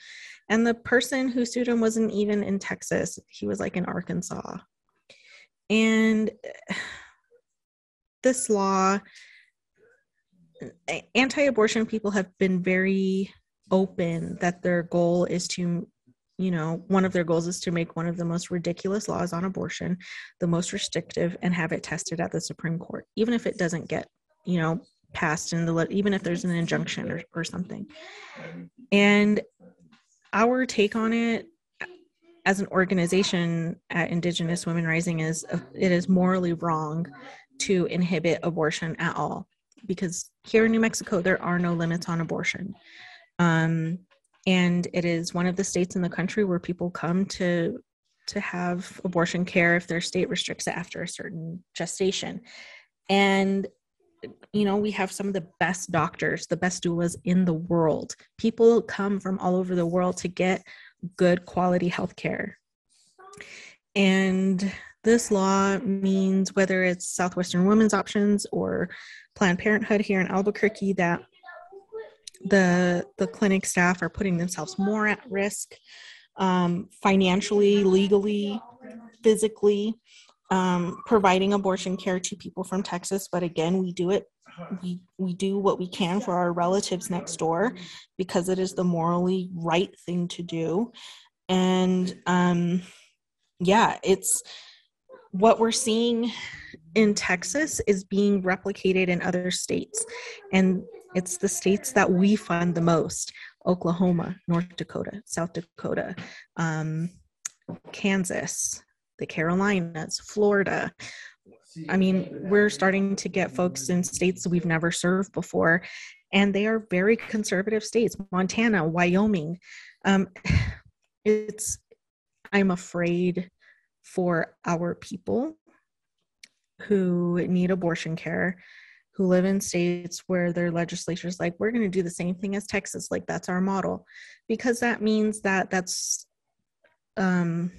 And the person who sued him wasn't even in texas. He was like in arkansas. And this law anti-abortion people have been very open that their goal is to you know one of their goals is to make one of the most ridiculous laws on abortion the most restrictive and have it tested at the supreme court even if it doesn't get you know passed in the even if there's an injunction or, or something. And our take on it as an organization at indigenous women rising is uh, it is morally wrong to inhibit abortion at all. Because here in new mexico there are no limits on abortion. Um, and it is one of the states in the country where people come to to have abortion care if their state restricts it after a certain gestation. And you know we have some of the best doctors the best doulas in the world. People come from all over the world to get good quality health care and this law means whether it's southwestern women's options or planned parenthood here in albuquerque that the the clinic staff are putting themselves more at risk um, financially legally physically um, providing abortion care to people from texas but again we do it we we do what we can for our relatives next door because it is the morally right thing to do and um yeah it's what we're seeing in Texas is being replicated in other states. And it's the states that we fund the most Oklahoma, North Dakota, South Dakota, um, Kansas, the Carolinas, Florida. I mean, we're starting to get folks in states we've never served before, and they are very conservative states Montana, Wyoming. Um, it's, I'm afraid for our people who need abortion care who live in states where their legislature is like we're going to do the same thing as texas like that's our model because that means that that's um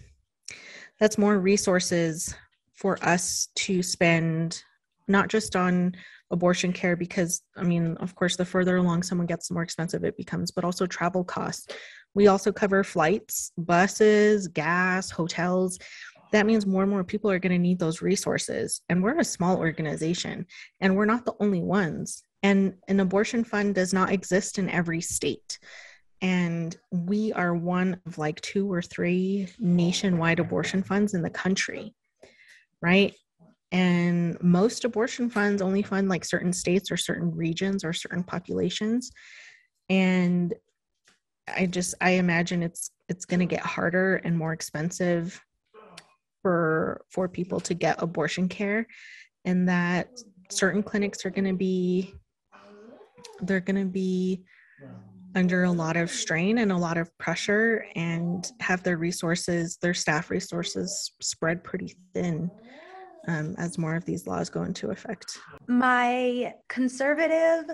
that's more resources for us to spend not just on abortion care because i mean of course the further along someone gets the more expensive it becomes but also travel costs we also cover flights buses gas hotels that means more and more people are going to need those resources. And we're a small organization and we're not the only ones. And an abortion fund does not exist in every state. And we are one of like two or three nationwide abortion funds in the country, right? And most abortion funds only fund like certain states or certain regions or certain populations. And I just I imagine it's it's going to get harder and more expensive for for people to get abortion care and that certain clinics are going to be they're going to be under a lot of strain and a lot of pressure and have their resources their staff resources spread pretty thin um, as more of these laws go into effect my conservative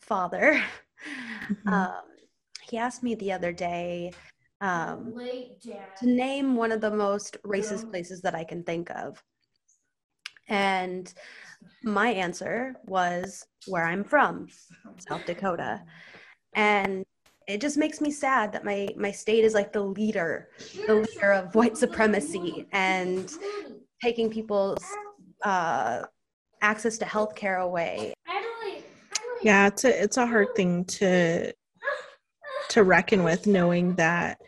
father mm-hmm. um, he asked me the other day um, to name one of the most racist places that I can think of. And my answer was where I'm from, South Dakota. And it just makes me sad that my my state is like the leader, the leader of white supremacy and taking people's uh, access to health care away. Yeah, it's a it's a hard thing to to reckon with knowing that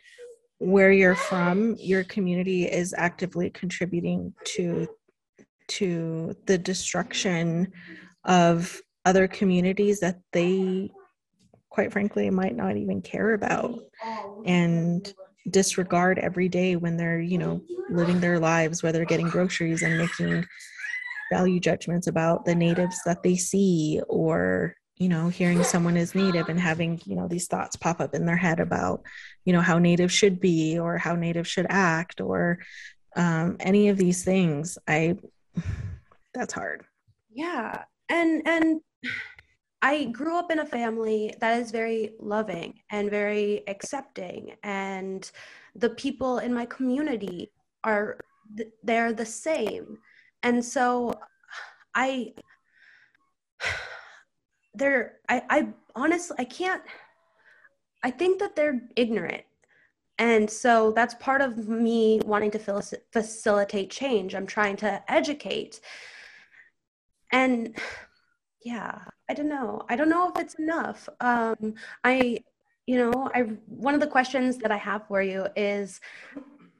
where you're from your community is actively contributing to to the destruction of other communities that they quite frankly might not even care about and disregard every day when they're you know living their lives where they're getting groceries and making value judgments about the natives that they see or you know hearing someone is native and having you know these thoughts pop up in their head about you know how native should be or how native should act or um, any of these things i that's hard. Yeah. And and i grew up in a family that is very loving and very accepting and the people in my community are they're the same and so i they're I, I honestly I can't I think that they're ignorant. And so that's part of me wanting to facilitate change. I'm trying to educate. And yeah, I don't know. I don't know if it's enough. Um, I, you know, I one of the questions that I have for you is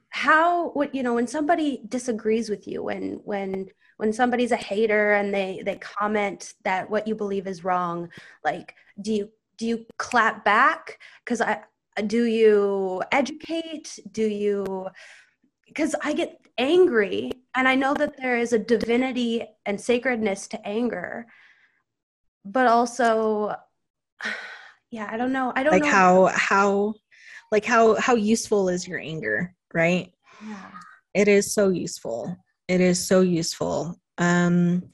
how what you know when somebody disagrees with you when when when somebody's a hater and they they comment that what you believe is wrong like do you do you clap back because i do you educate do you because i get angry and i know that there is a divinity and sacredness to anger but also yeah i don't know. I don't like know how how like how how useful is your anger right? Yeah. it is so useful. It is so useful. Um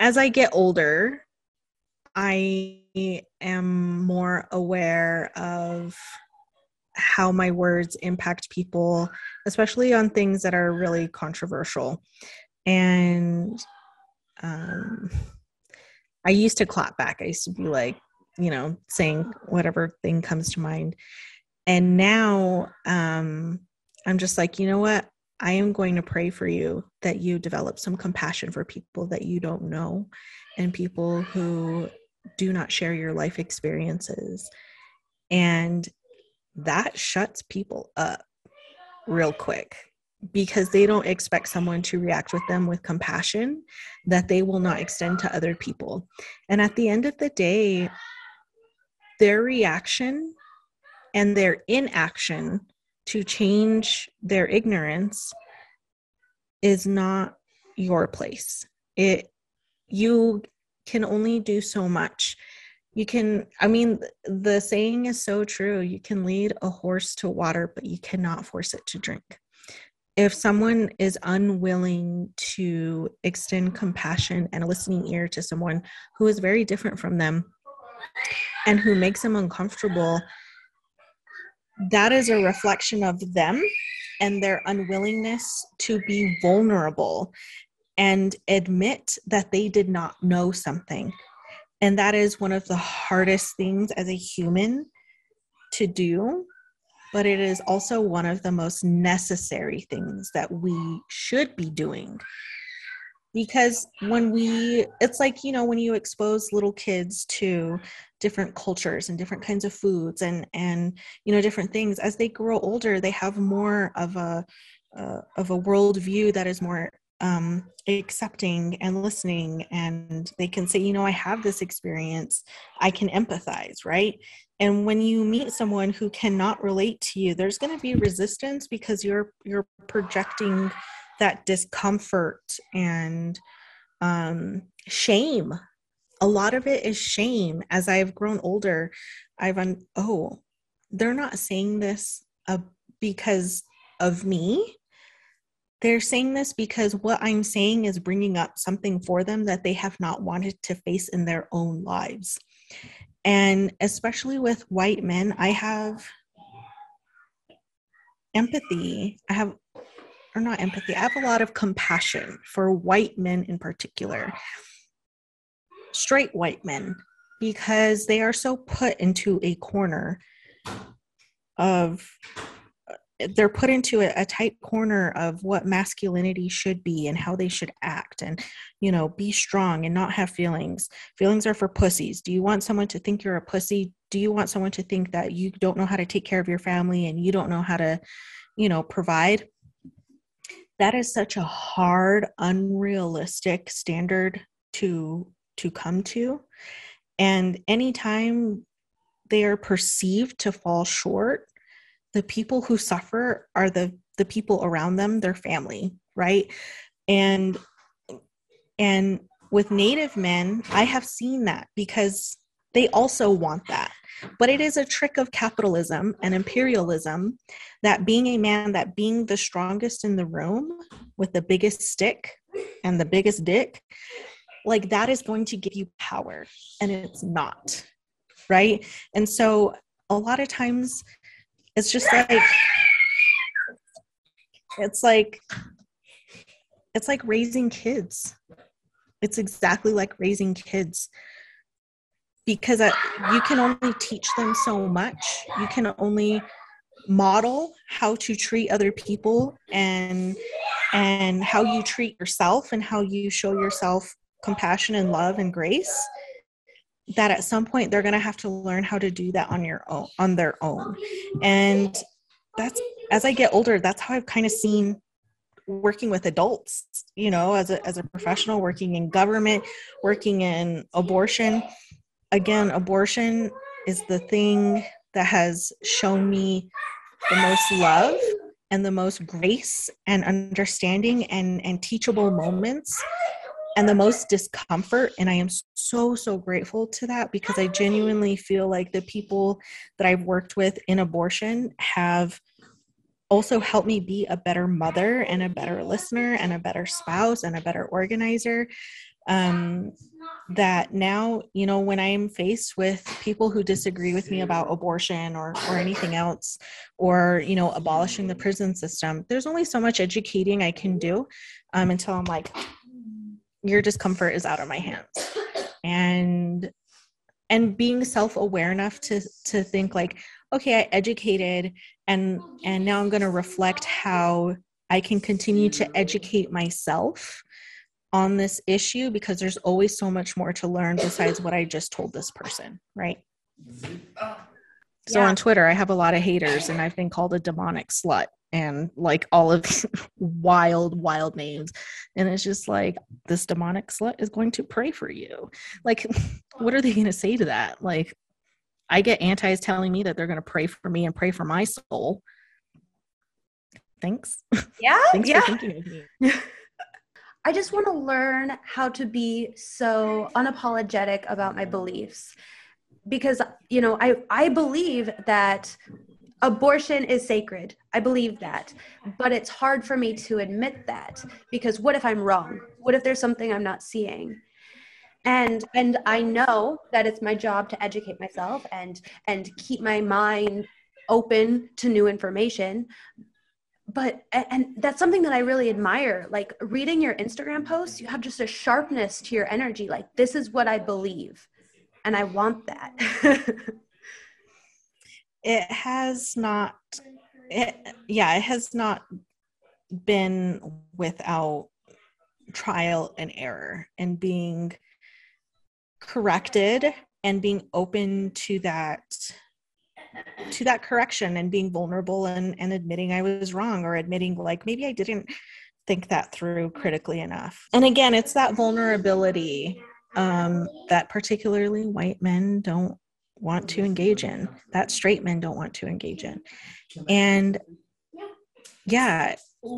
as i get older i am more aware of how my words impact people especially on things that are really controversial. And um i used to clap back. I used to be like you know saying whatever thing comes to mind. And now um i'm just like you know what? I am going to pray for you that you develop some compassion for people that you don't know and people who do not share your life experiences. And that shuts people up real quick because they don't expect someone to react with them with compassion that they will not extend to other people. And at the end of the day, their reaction and their inaction to change their ignorance is not your place. It you can only do so much. You can I mean the saying is so true. You can lead a horse to water but you cannot force it to drink. If someone is unwilling to extend compassion and a listening ear to someone who is very different from them, and who makes them uncomfortable, that is a reflection of them and their unwillingness to be vulnerable and admit that they did not know something. And that is one of the hardest things as a human to do, but it is also one of the most necessary things that we should be doing. Because when we it's like you know when you expose little kids to different cultures and different kinds of foods and and you know different things as they grow older they have more of a uh, of a worldview that is more um, accepting and listening. And they can say you know i have this experience. I can empathize right and when you meet someone who cannot relate to you there's going to be resistance because you're you're projecting that discomfort and um, shame. A lot of it is shame. As I've grown older, I've un- oh, they're not saying this uh, because of me. They're saying this because what I'm saying is bringing up something for them that they have not wanted to face in their own lives. And especially with white men, I have empathy. I have or not empathy, I have a lot of compassion for white men in particular, straight white men, because they are so put into a corner of they're put into a, a, tight corner of what masculinity should be and how they should act and you know be strong and not have feelings. Feelings are for pussies. Do you want someone to think you're a pussy? Do you want someone to think that you don't know how to take care of your family and you don't know how to you know provide? That is such a hard unrealistic standard to to come to. And anytime they are perceived to fall short the people who suffer are the the people around them their family right and and with native men i have seen that because they also want that but it is a trick of capitalism and imperialism that being a man, that being the strongest in the room with the biggest stick and the biggest dick, like that is going to give you power. And it's not. Right. And so a lot of times it's just like, it's like, it's like raising kids. It's exactly like raising kids because you can only teach them so much. You can only model how to treat other people and and how you treat yourself and how you show yourself compassion and love and grace that at some point they're going to have to learn how to do that on your own on their own. And that's as i get older that's how i've kind of seen working with adults you know as a as a professional working in government working in abortion. Again, abortion is the thing that has shown me the most love and the most grace and understanding and, and teachable moments and the most discomfort and i am so so grateful to that because i genuinely feel like the people that i've worked with in abortion have also helped me be a better mother and a better listener and a better spouse and a better organizer um, that now you know when i'm faced with people who disagree with me about abortion or or anything else or you know abolishing the prison system there's only so much educating i can do um, until i'm like your discomfort is out of my hands. And and being self-aware enough to to think like okay i educated and and now i'm going to reflect how i can continue to educate myself on this issue because there's always so much more to learn besides what i just told this person right? So yeah. on twitter i have a lot of haters and i've been called a demonic slut and like all of these wild, wild names. And it's just like, this demonic slut is going to pray for you. Like, what are they going to say to that? Like, I get antis telling me that they're going to pray for me and pray for my soul. Thanks. Yeah. Thanks yeah. for thinking of me. I just want to learn how to be so unapologetic about my beliefs because you know I I believe that abortion is sacred. I believe that. But it's hard for me to admit that because what if I'm wrong? What if there's something I'm not seeing? And and I know that it's my job to educate myself and and keep my mind open to new information. But and that's something that I really admire. Like reading your Instagram posts, you have just a sharpness to your energy like this is what I believe and I want that. it has not it yeah it has not been without trial and error and being corrected and being open to that to that correction and being vulnerable and, and admitting I was wrong or admitting like maybe I didn't think that through critically enough. And again, it's that vulnerability um, that particularly white men don't want to engage in, that straight men don't want to engage in. And yeah,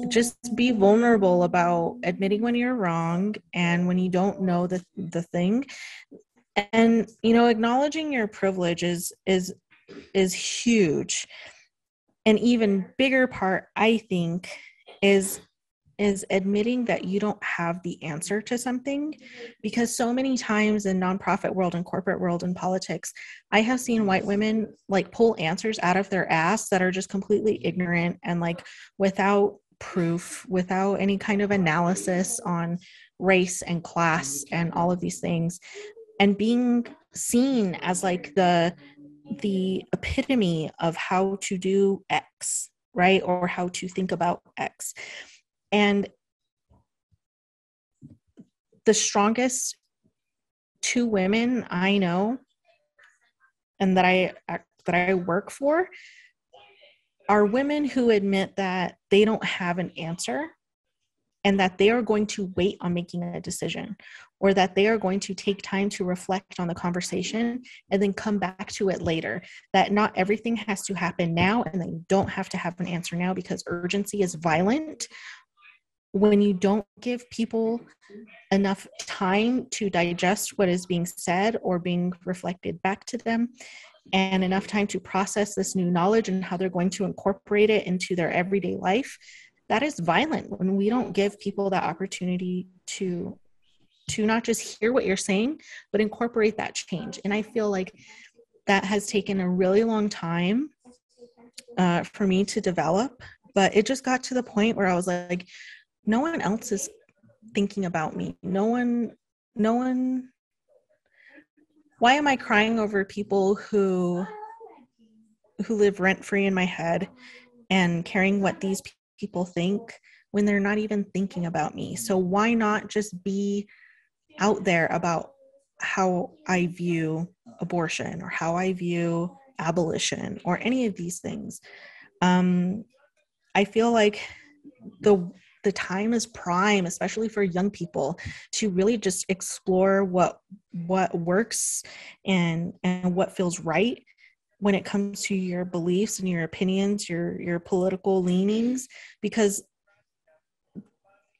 just be vulnerable about admitting when you're wrong and when you don't know the the thing and you know acknowledging your privilege is is is huge an even bigger part i think is is admitting that you don't have the answer to something. Because so many times in nonprofit world and corporate world and politics i have seen white women like pull answers out of their ass that are just completely ignorant and like without proof without any kind of analysis on race and class and all of these things. And being seen as like the the epitome of how to do x right? Or how to think about x and the strongest two women I know and that I that I work for are women who admit that they don't have an answer and that they are going to wait on making a decision or that they are going to take time to reflect on the conversation and then come back to it later. That not everything has to happen now and they don't have to have an answer now because urgency is violent when you don't give people enough time to digest what is being said or being reflected back to them and enough time to process this new knowledge and how they're going to incorporate it into their everyday life that is violent when we don't give people that opportunity to to not just hear what you're saying but incorporate that change. And i feel like that has taken a really long time uh, for me to develop but it just got to the point where i was like no one else is thinking about me. No one no one why am i crying over people who who live rent free in my head and caring what these people think when they're not even thinking about me? So why not just be out there about how i view abortion or how i view abolition or any of these things? Um i feel like the the time is prime especially for young people to really just explore what what works and and what feels right when it comes to your beliefs and your opinions your your political leanings because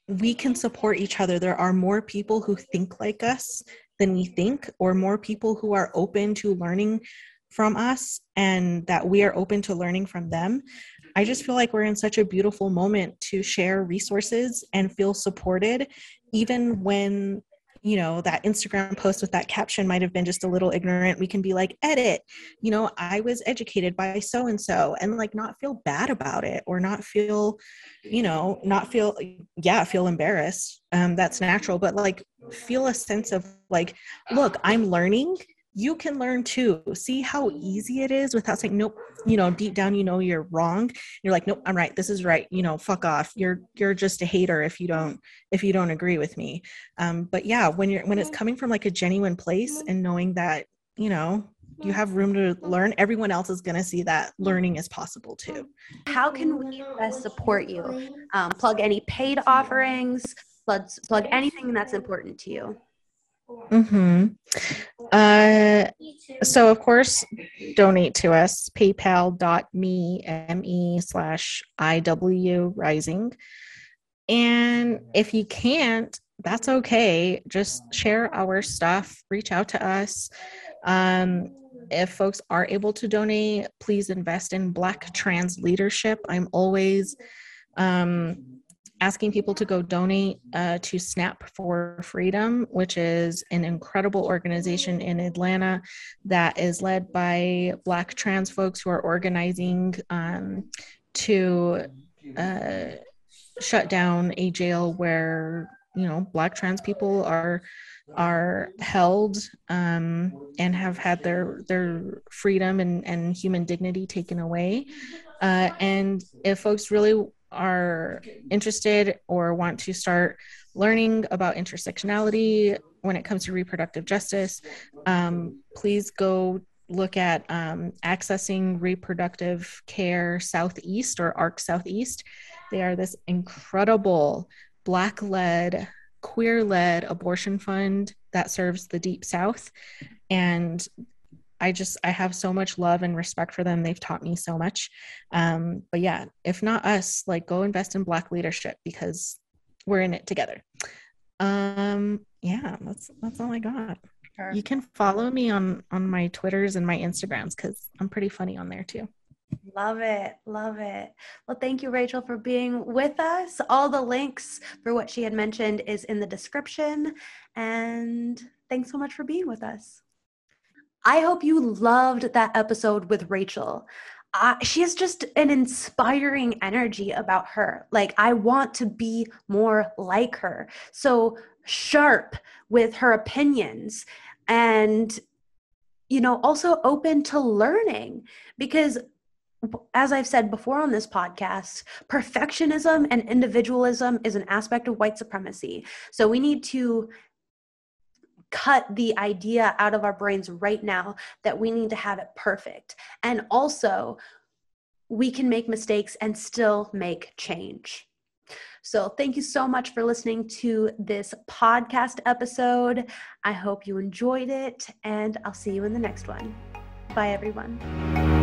we can support each other. There are more people who think like us than we think, or more people who are open to learning from us and that we are open to learning from them. I just feel like we're in such a beautiful moment to share resources and feel supported, even when you know that instagram post with that caption might have been just a little ignorant. We can be like edit you know i was educated by so and so and like not feel bad about it or not feel you know not feel yeah feel embarrassed. Um that's natural but like feel a sense of like look i'm learning you can learn too. See how easy it is without saying nope. You know, deep down you know you're wrong. You're like, nope, I'm right. This is right. You know, fuck off. You're you're just a hater if you don't if you don't agree with me. Um, but yeah, when you're when it's coming from like a genuine place and knowing that you know you have room to learn everyone else is going to see that learning is possible too how can we best support you um, plug any paid offerings plug, plug anything that's important to you Mm-hmm. Uh, so of course, donate to us. PayPal.me me slash IW Rising. And if you can't, that's okay. Just share our stuff. Reach out to us. Um, if folks are able to donate, please invest in Black trans leadership. I'm always um, asking people to go donate uh, to Snap for Freedom, which is an incredible organization in Atlanta that is led by Black trans folks who are organizing um, to uh, shut down a jail where you know Black trans people are are held um, and have had their their freedom and, and human dignity taken away. Uh, and if folks really are interested or want to start learning about intersectionality when it comes to reproductive justice, um, please go look at um, accessing reproductive care southeast or arc southeast. They are this incredible black led queer led abortion fund that serves the deep south. And I just I have so much love and respect for them. They've taught me so much. Um, but yeah, if not us, like go invest in Black leadership because we're in it together. Um, yeah, that's that's all I got. Sure. You can follow me on on my Twitters and my Instagrams because I'm pretty funny on there too. Love it. Love it. Well, thank you, Rachel, for being with us. All the links for what she had mentioned is in the description. And thanks so much for being with us. I hope you loved that episode with Rachel. Uh, she has just an inspiring energy about her. Like, I want to be more like her. So sharp with her opinions and, you know, also open to learning because as I've said before on this podcast, perfectionism and individualism is an aspect of white supremacy. So we need to cut the idea out of our brains right now that we need to have it perfect. And also, we can make mistakes and still make change. So, thank you so much for listening to this podcast episode. I hope you enjoyed it, and I'll see you in the next one. Bye, everyone.